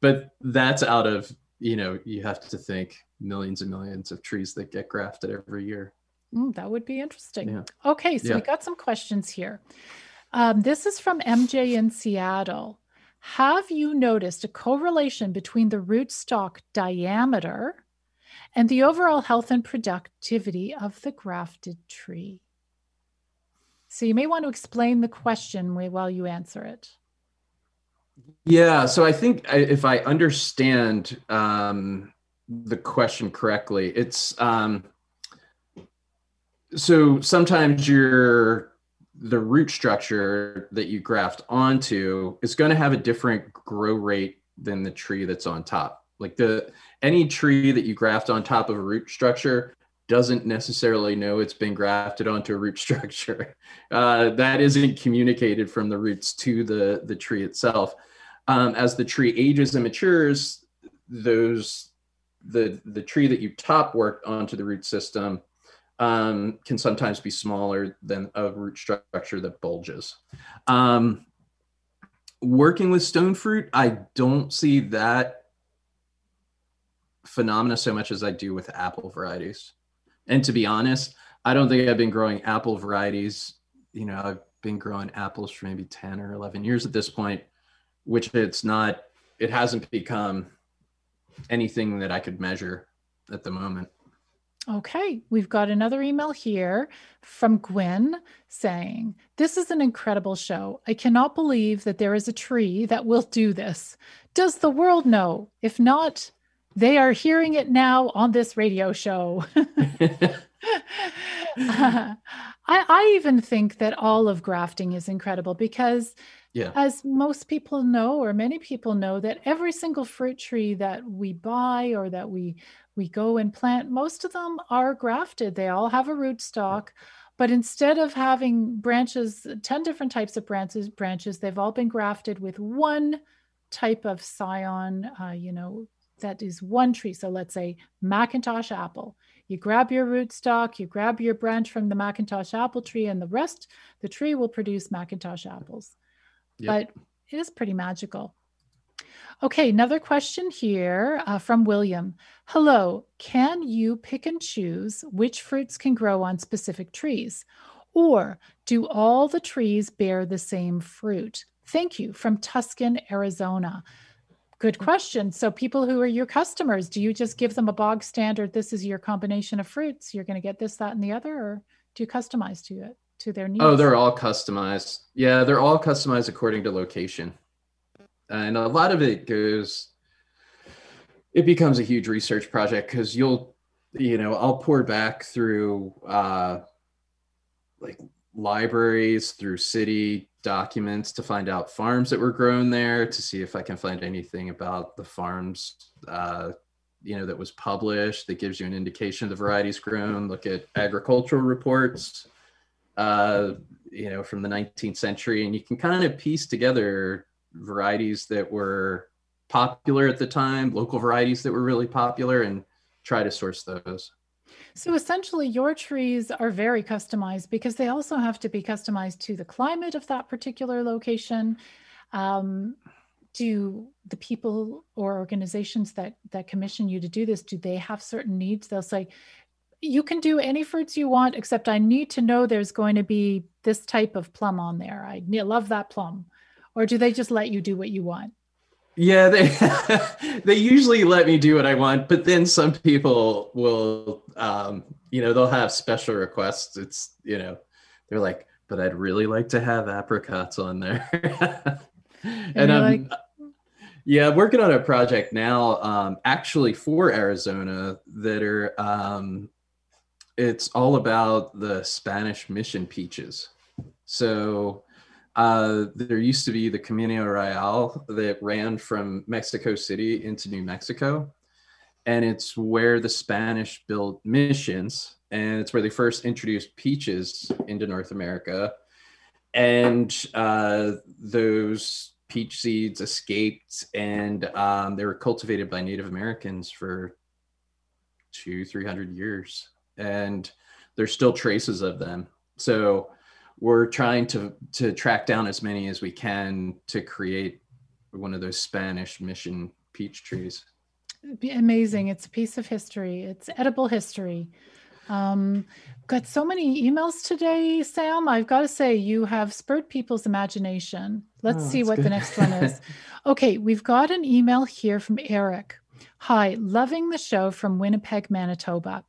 But that's out of, you know, you have to think millions and millions of trees that get grafted every year. Mm, that would be interesting. Yeah. Okay, so Yeah. we got some questions here. Um, this is from MJ in Seattle. Have you noticed a correlation between the rootstock diameter and the overall health and productivity of the grafted tree? So you may want to explain the question while you answer it. Yeah, so I think if I understand um, the question correctly, it's um, so sometimes your the root structure that you graft onto is going to have a different grow rate than the tree that's on top. Like the any tree that you graft on top of a root structure doesn't necessarily know it's been grafted onto a root *laughs* structure. Uh, that isn't communicated from the roots to the the tree itself um, as the tree ages and matures, those the the tree that you top worked onto the root system um, can sometimes be smaller than a root structure that bulges. Um, working with stone fruit, I don't see that phenomena so much as I do with apple varieties. And to be honest, I don't think I've been growing apple varieties. You know, I've been growing apples for maybe 10 or 11 years at this point which it's not it hasn't become anything that i could measure at the moment Okay, we've got another email here from Gwen saying, This is an incredible show. I cannot believe that there is a tree that will do this. Does the world know? If not, they are hearing it now on this radio show. *laughs* I, I even think that all of grafting is incredible because yeah as most people know or many people know that every single fruit tree that we buy or that we we go and plant most of them are grafted they all have a rootstock but instead of having branches 10 different types of branches branches they've all been grafted with one type of scion uh, you know that is one tree so let's say McIntosh apple you grab your rootstock you grab your branch from the McIntosh apple tree and the rest the tree will produce McIntosh apples Yep. but it is pretty magical. Okay, another question here uh, from William. Hello, can you pick and choose which fruits can grow on specific trees? Or do all the trees bear the same fruit? Thank you from Tucson, Arizona. Good question. So, people who are your customers, do you just give them a bog standard? This is your combination of fruits. You're going to get this, that, and the other, or do you customize to it to their needs? oh they're all customized yeah they're all customized according to location and a lot of it goes it becomes a huge research project because you'll you know i'll pour back through uh like libraries through city documents to find out farms that were grown there to see if i can find anything about the farms uh you know that was published that gives you an indication of the varieties grown. Look at agricultural reports uh you know from the 19th century and you can kind of piece together varieties that were popular at the time local varieties that were really popular and try to source those So essentially, your trees are very customized because they also have to be customized to the climate of that particular location. Um, do the people or organizations that that commission you to do this do they have certain needs? They'll say, "You can do any fruits you want, except I need to know there's going to be this type of plum on there. I love that plum." Or do they just let you do what you want? Yeah they *laughs* they usually let me do what i want but then some people will um you know they'll have special requests. It's you know they're like but i'd really like to have apricots on there. *laughs* And, you're i'm like- yeah I'm working on a project now um actually for arizona that are um it's all about the spanish mission peaches. So uh, there used to be the Camino Real that ran from Mexico City into New Mexico. And it's where the Spanish built missions. And it's where they first introduced peaches into North America. And uh, those peach seeds escaped and um, they were cultivated by Native Americans for two, three hundred years, and there's still traces of them. So we're trying to to track down as many as we can to create one of those Spanish mission peach trees. Amazing! It's a piece of history. It's edible history. Um, got so many emails today, Sam. I've got to say, you have spurred people's imagination. Let's oh, see what good. the next one is. *laughs* okay, we've got an email here from Eric. Hi, loving the show from Winnipeg, Manitoba.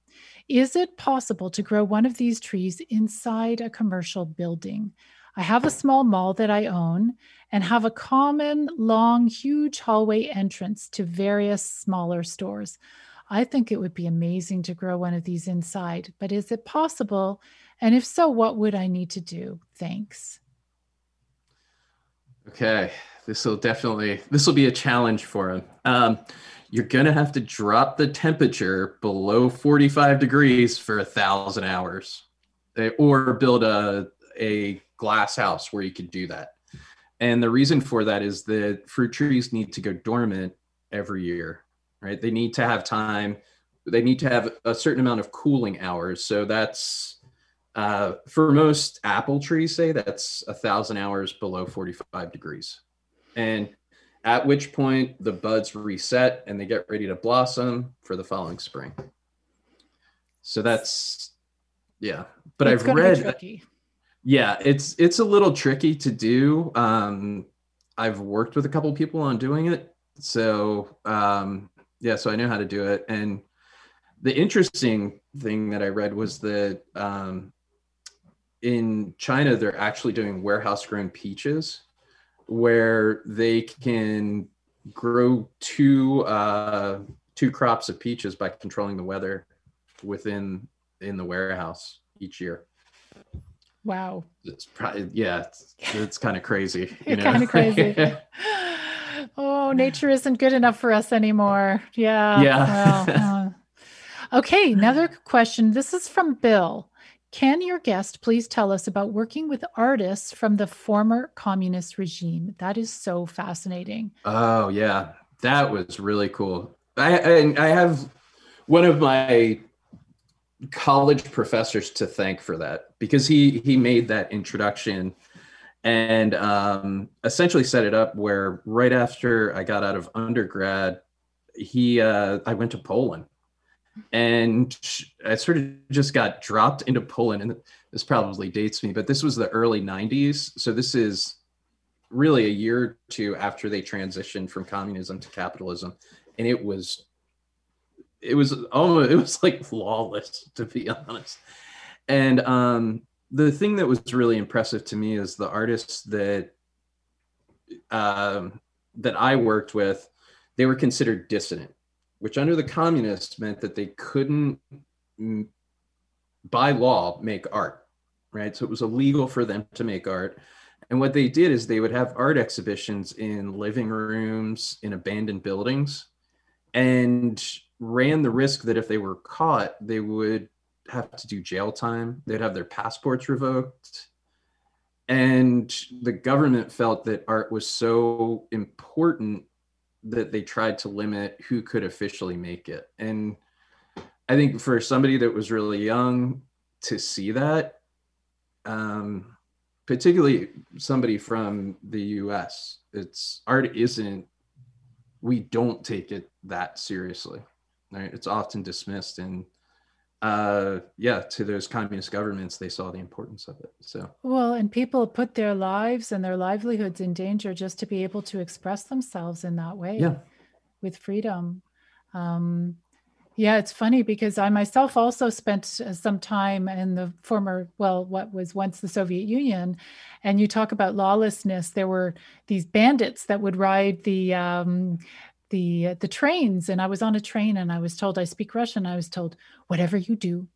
Is it possible to grow one of these trees inside a commercial building? I have a small mall that I own and have a common, long, huge hallway entrance to various smaller stores. I think it would be amazing to grow one of these inside, but is it possible? And if so, what would I need to do? Thanks. Okay, this will definitely this will be a challenge for him. Um, you're gonna have to drop the temperature below 45 degrees for a thousand hours, eh, or build a a glass house where you could do that. And the reason for that is that fruit trees need to go dormant every year right? They need to have time. They need to have a certain amount of cooling hours. So that's uh, for most apple trees, say that's a thousand hours below 45 degrees. And at which point the buds reset and they get ready to blossom for the following spring. So that's yeah. But it's I've read yeah, it's it's a little tricky to do. Um, I've worked with a couple people on doing it. So um, yeah, so I know how to do it. And the interesting thing that I read was that um, in China, they're actually doing warehouse grown peaches where they can grow two uh, two crops of peaches by controlling the weather within in the warehouse each year. Wow. It's probably yeah, it's, it's kind of crazy. *laughs* You know? kind of crazy. *laughs* oh, nature isn't good enough for us anymore. Yeah. Yeah. Well, uh. *laughs* Okay, another question. This is from Bill. Can your guest please tell us about working with artists from the former communist regime? That is so fascinating. Oh yeah, that was really cool. I I have one of my college professors to thank for that because he he made that introduction and um, essentially set it up where right after I got out of undergrad, he uh, I went to Poland, and I sort of just got dropped into Poland, and this probably dates me, but this was the early '90s, so this is really a year or two after they transitioned from communism to capitalism, and it was it was almost it was like flawless to be honest, and um, the thing that was really impressive to me is the artists that um, that I worked with. They were considered dissident, which under the communists meant that they couldn't, by law, make art. Right, so it was illegal for them to make art. And what they did is they would have art exhibitions in living rooms, in abandoned buildings, and ran the risk that if they were caught, they would have to do jail time. They'd have their passports revoked. And the government felt that art was so important that they tried to limit who could officially make it. And I think for somebody that was really young to see that, um, particularly somebody from the US, it's art isn't, we don't take it that seriously. Right? It's often dismissed and uh, yeah, to those communist governments, they saw the importance of it. So, well, and people put their lives and their livelihoods in danger just to be able to express themselves in that way yeah. with freedom. Um, yeah, it's funny because I myself also spent some time in the former, well, what was once the Soviet Union. And you talk about lawlessness. There were these bandits that would ride the um, the the trains and i was on a train and i was told i speak russian. I was told whatever you do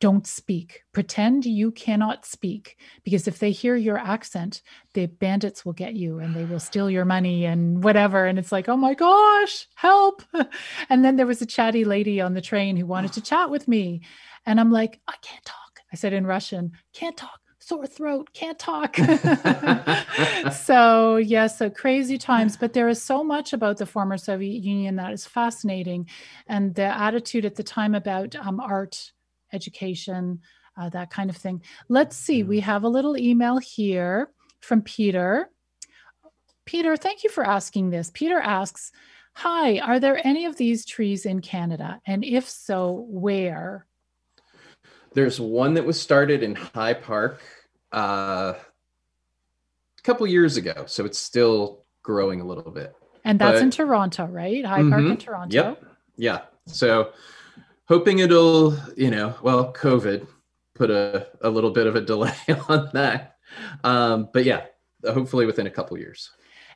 don't speak. Pretend you cannot speak because if they hear your accent the bandits will get you and they will steal your money and whatever. And it's like oh my gosh help. *laughs* And then there was a chatty lady on the train who wanted to chat with me and i'm like i can't talk. I said in russian can't talk sore throat, can't talk. *laughs* so, yes, yeah, so crazy times, but there is so much about the former Soviet Union that is fascinating. And the attitude at the time about um, art, education, uh, that kind of thing. Let's see, we mm. have a little email here from Peter. Peter, thank you for asking this. Peter asks, Hi, are there any of these trees in Canada? And if so, where? There's one that was started in High Park uh, a couple years ago, so it's still growing a little bit. And that's but, in Toronto, right? High mm-hmm, Park in Toronto. Yep. Yeah. So hoping it'll, you know, well, COVID put a, a little bit of a delay *laughs* on that. Um, but yeah, hopefully within a couple years.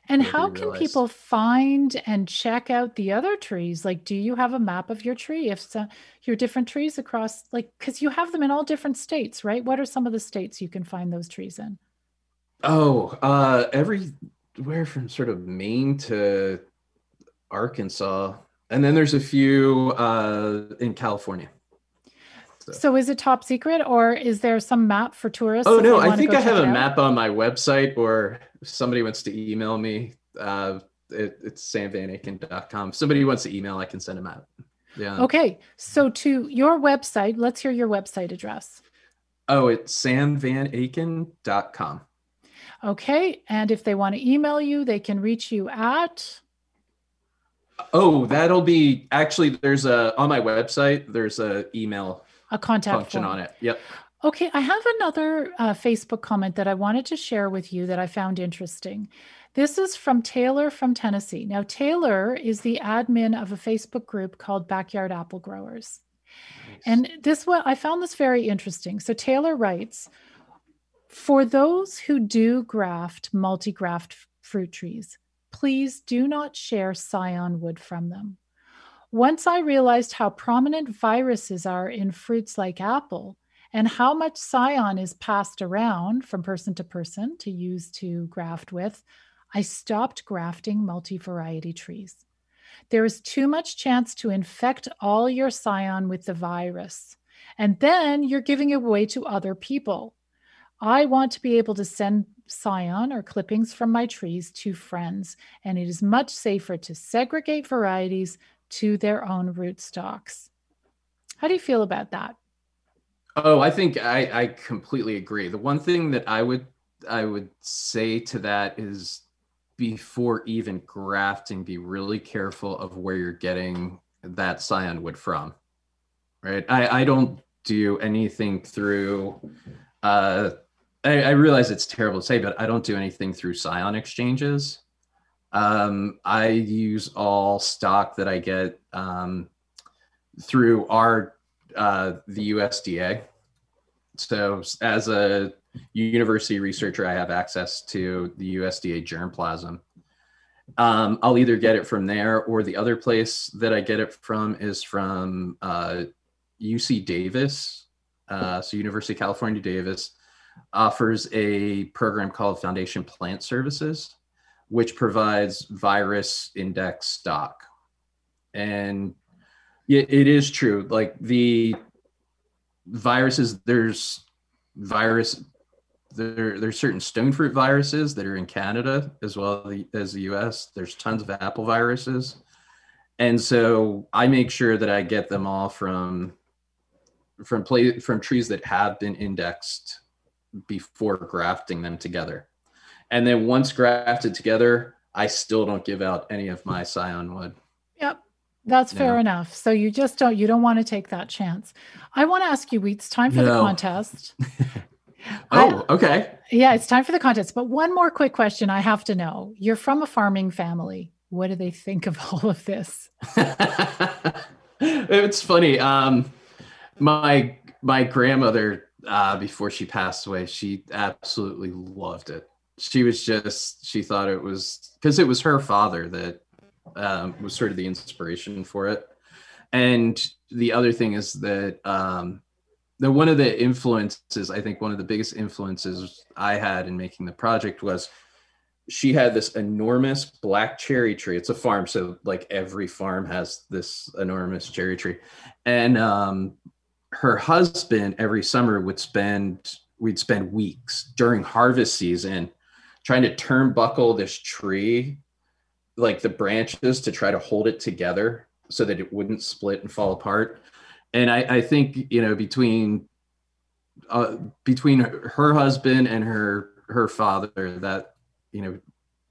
And how can realized. people find and check out the other trees? Like, do you have a map of your tree? If so, your different trees across, like, because you have them in all different states, right? What are some of the states you can find those trees in? Oh, uh, everywhere from sort of Maine to Arkansas, and then there's a few uh, in California. So. so. is it top secret or is there some map for tourists? Oh no, I think I have a map on my website or if somebody wants to email me, uh, it, it's samvanaken.com. If somebody wants to email, I can send them out. Yeah. Okay. So to your website, let's hear your website address. Oh, it's samvanaken.com. Okay. And if they want to email you, they can reach you at Oh, that'll be actually there's a on my website, there's a email a contact function form. on it. Yep. Okay, I have another uh, Facebook comment that I wanted to share with you that I found interesting. This is from Taylor from Tennessee. Now, Taylor is the admin of a Facebook group called Backyard Apple Growers. Nice. And this what I found this very interesting. So Taylor writes, for those who do graft multi-graft fruit trees, please do not share scion wood from them. Once I realized how prominent viruses are in fruits like apple and how much scion is passed around from person to person to use to graft with, I stopped grafting multi variety trees. There is too much chance to infect all your scion with the virus, and then you're giving it away to other people. I want to be able to send scion or clippings from my trees to friends, and it is much safer to segregate varieties to their own rootstocks. How do you feel about that? Oh, I think I, I completely agree. The one thing that I would I would say to that is before even grafting, be really careful of where you're getting that scion wood from. Right. I, I don't do anything through uh I, I realize it's terrible to say, but I don't do anything through scion exchanges. Um, I use all stock that I get um, through our uh, the USDA. So as a university researcher, I have access to the USDA germplasm. Um, I'll either get it from there or the other place that I get it from is from uh, UC Davis. Uh, so University of California, Davis offers a program called Foundation Plant Services which provides virus index stock. And it, is true. Like the viruses, there's virus, there, there's certain stone fruit viruses that are in Canada as well as the US. There's tons of apple viruses. And so I make sure that I get them all from from play from trees that have been indexed before grafting them together. And then once grafted together, I still don't give out any of my scion wood. That's fair enough. So you just don't you don't want to take that chance. I want to ask you, it's time for no. the contest. *laughs* oh, I, okay. Yeah, it's time for the contest. But one more quick question I have to know. You're from a farming family. What do they think of *laughs* all of this? *laughs* it's funny. Um, my my grandmother, uh, before she passed away, she absolutely loved it she was just she thought it was because it was her father that um, was sort of the inspiration for it. And the other thing is that um, the one of the influences i think one of the biggest influences i had in making the project was she had this enormous black cherry tree. It's a farm so like every farm has this enormous cherry tree. And um, her husband every summer would spend we'd spend weeks during harvest season trying to turnbuckle this tree, like the branches to try to hold it together so that it wouldn't split and fall apart. And I, I think, you know, between uh, between her husband and her her father, that you know,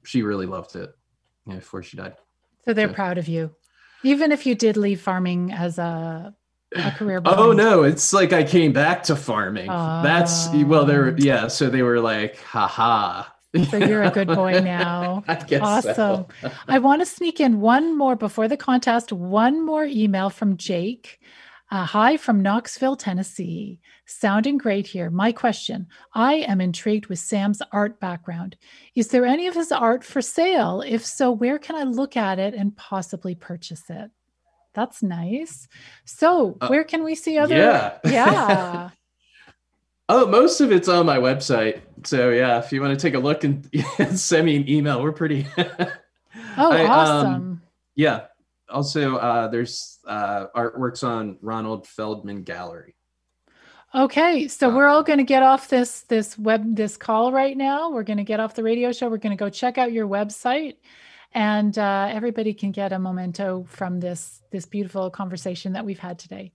she really loved it you know, before she died. So they're proud of you, even if you did leave farming as a, a career. *laughs* Oh no, it's like I came back to farming. That's well, they're yeah. So they were like, haha. So you're a good boy *laughs* now. I awesome. so. I want to sneak in one more before the contest. One more email from Jake. Uh, hi from Knoxville, Tennessee. Sounding great here. My question I am intrigued with Sam's art background. Is there any of his art for sale? If so, where can I look at it and possibly purchase it? That's nice. So, Uh, where can we see other? yeah. yeah. *laughs* Oh, most of it's on my website. So yeah, if you want to take a look *laughs* and send me an email, we're pretty. *laughs* Oh, I, um, awesome. yeah. Also, uh, there's uh, artworks on Ronald Feldman Gallery. Okay, so Uh, we're all going to get off this this web this call right now. We're going to get off the radio show. We're going to go check out your website, and uh, everybody can get a memento from this this beautiful conversation that we've had today.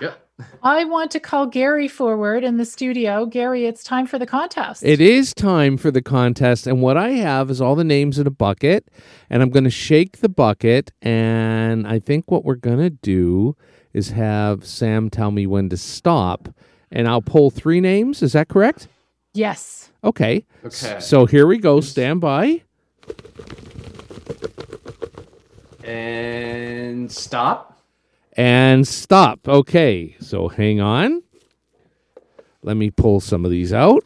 Yep. I want to call Gary forward in the studio. Gary, it's time for the contest. It is time for the contest, and what I have is all the names in a bucket, and I'm going to shake the bucket, and I think what we're going to do is have Sam tell me when to stop, and I'll pull three names. Is that correct? Yes. Okay. Okay. So here we go. Stand by. And stop. And stop. Okay. So hang on. Let me pull some of these out.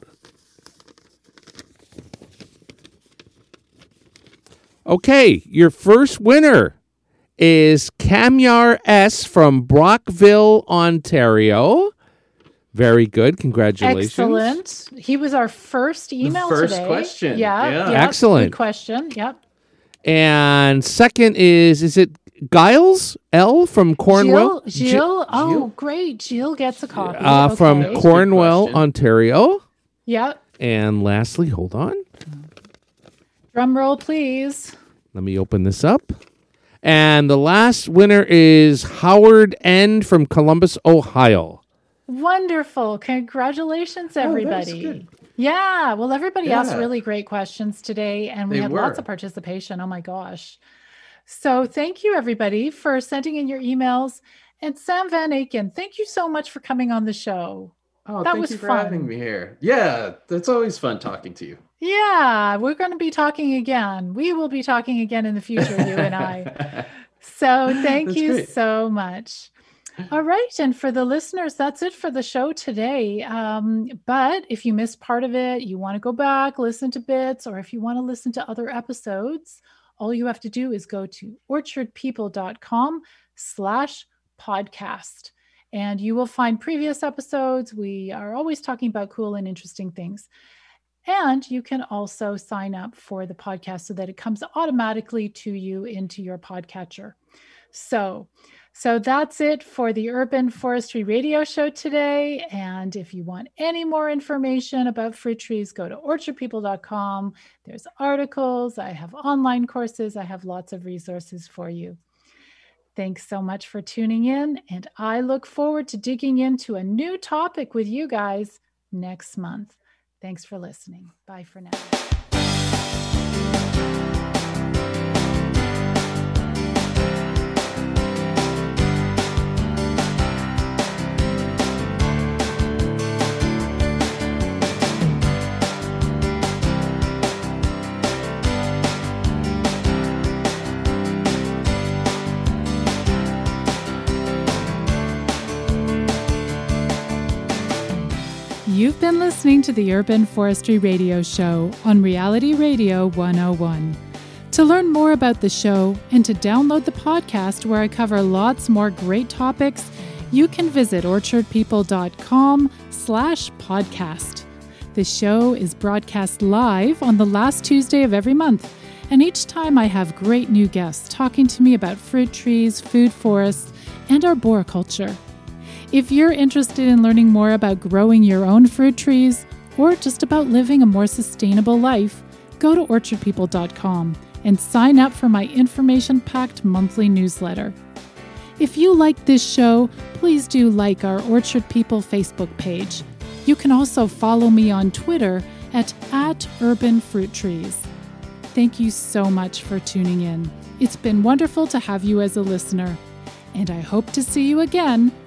Okay, your first winner is Camyar S from Brockville, Ontario. Very good. Congratulations. Excellent. He was our first email first today. question. Yeah. Yeah. yeah, Excellent. Good question. Yep. And second is is it Giles L from Cornwall? Jill, Jill. Oh, great. Jill gets a copy. uh, from Okay. Cornwall. Ontario. Yep. And lastly, hold on. Drum roll, please. Let me open this up. And the last winner is Howard N from Columbus, Ohio. Wonderful. Congratulations, everybody. good. yeah. Well, everybody asked really great questions today, and we They had lots of participation. Oh my gosh. So thank you, everybody, for sending in your emails. And Sam Van Aken, thank you so much for coming on the show. Oh, That thank was you for fun. having me here. Yeah, that's always fun talking to you. Yeah, we're going to be talking again. We will be talking again in the future, you and I. *laughs* So thank That's you great. so much. All right. And for the listeners, that's it for the show today. Um, but if you missed part of it, you want to go back, listen to bits, or if you want to listen to other episodes, all you have to do is go to orchardpeople.com slash podcast. And you will find previous episodes. We are always talking about cool and interesting things. And you can also sign up for the podcast so that it comes automatically to you into your podcatcher. So, so that's it for the Urban Forestry Radio Show today. And if you want any more information about fruit trees, go to orchardpeople.com. There's articles, I have online courses, I have lots of resources for you. Thanks so much for tuning in. And I look forward to digging into a new topic with you guys next month. Thanks for listening. Bye for now. You've been listening to the Urban Forestry Radio Show on Reality Radio 101. To learn more about the show and to download the podcast where I cover lots more great topics, you can visit orchardpeople.com slash podcast. The show is broadcast live on the last Tuesday of every month, and each time I have great new guests talking to me about fruit trees, food forests, and arboriculture. If you're interested in learning more about growing your own fruit trees or just about living a more sustainable life, go to orchardpeople.com and sign up for my information packed monthly newsletter. If you like this show, please do like our Orchard People Facebook page. You can also follow me on Twitter at, at Urban Fruit Trees. Thank you so much for tuning in. It's been wonderful to have you as a listener, and I hope to see you again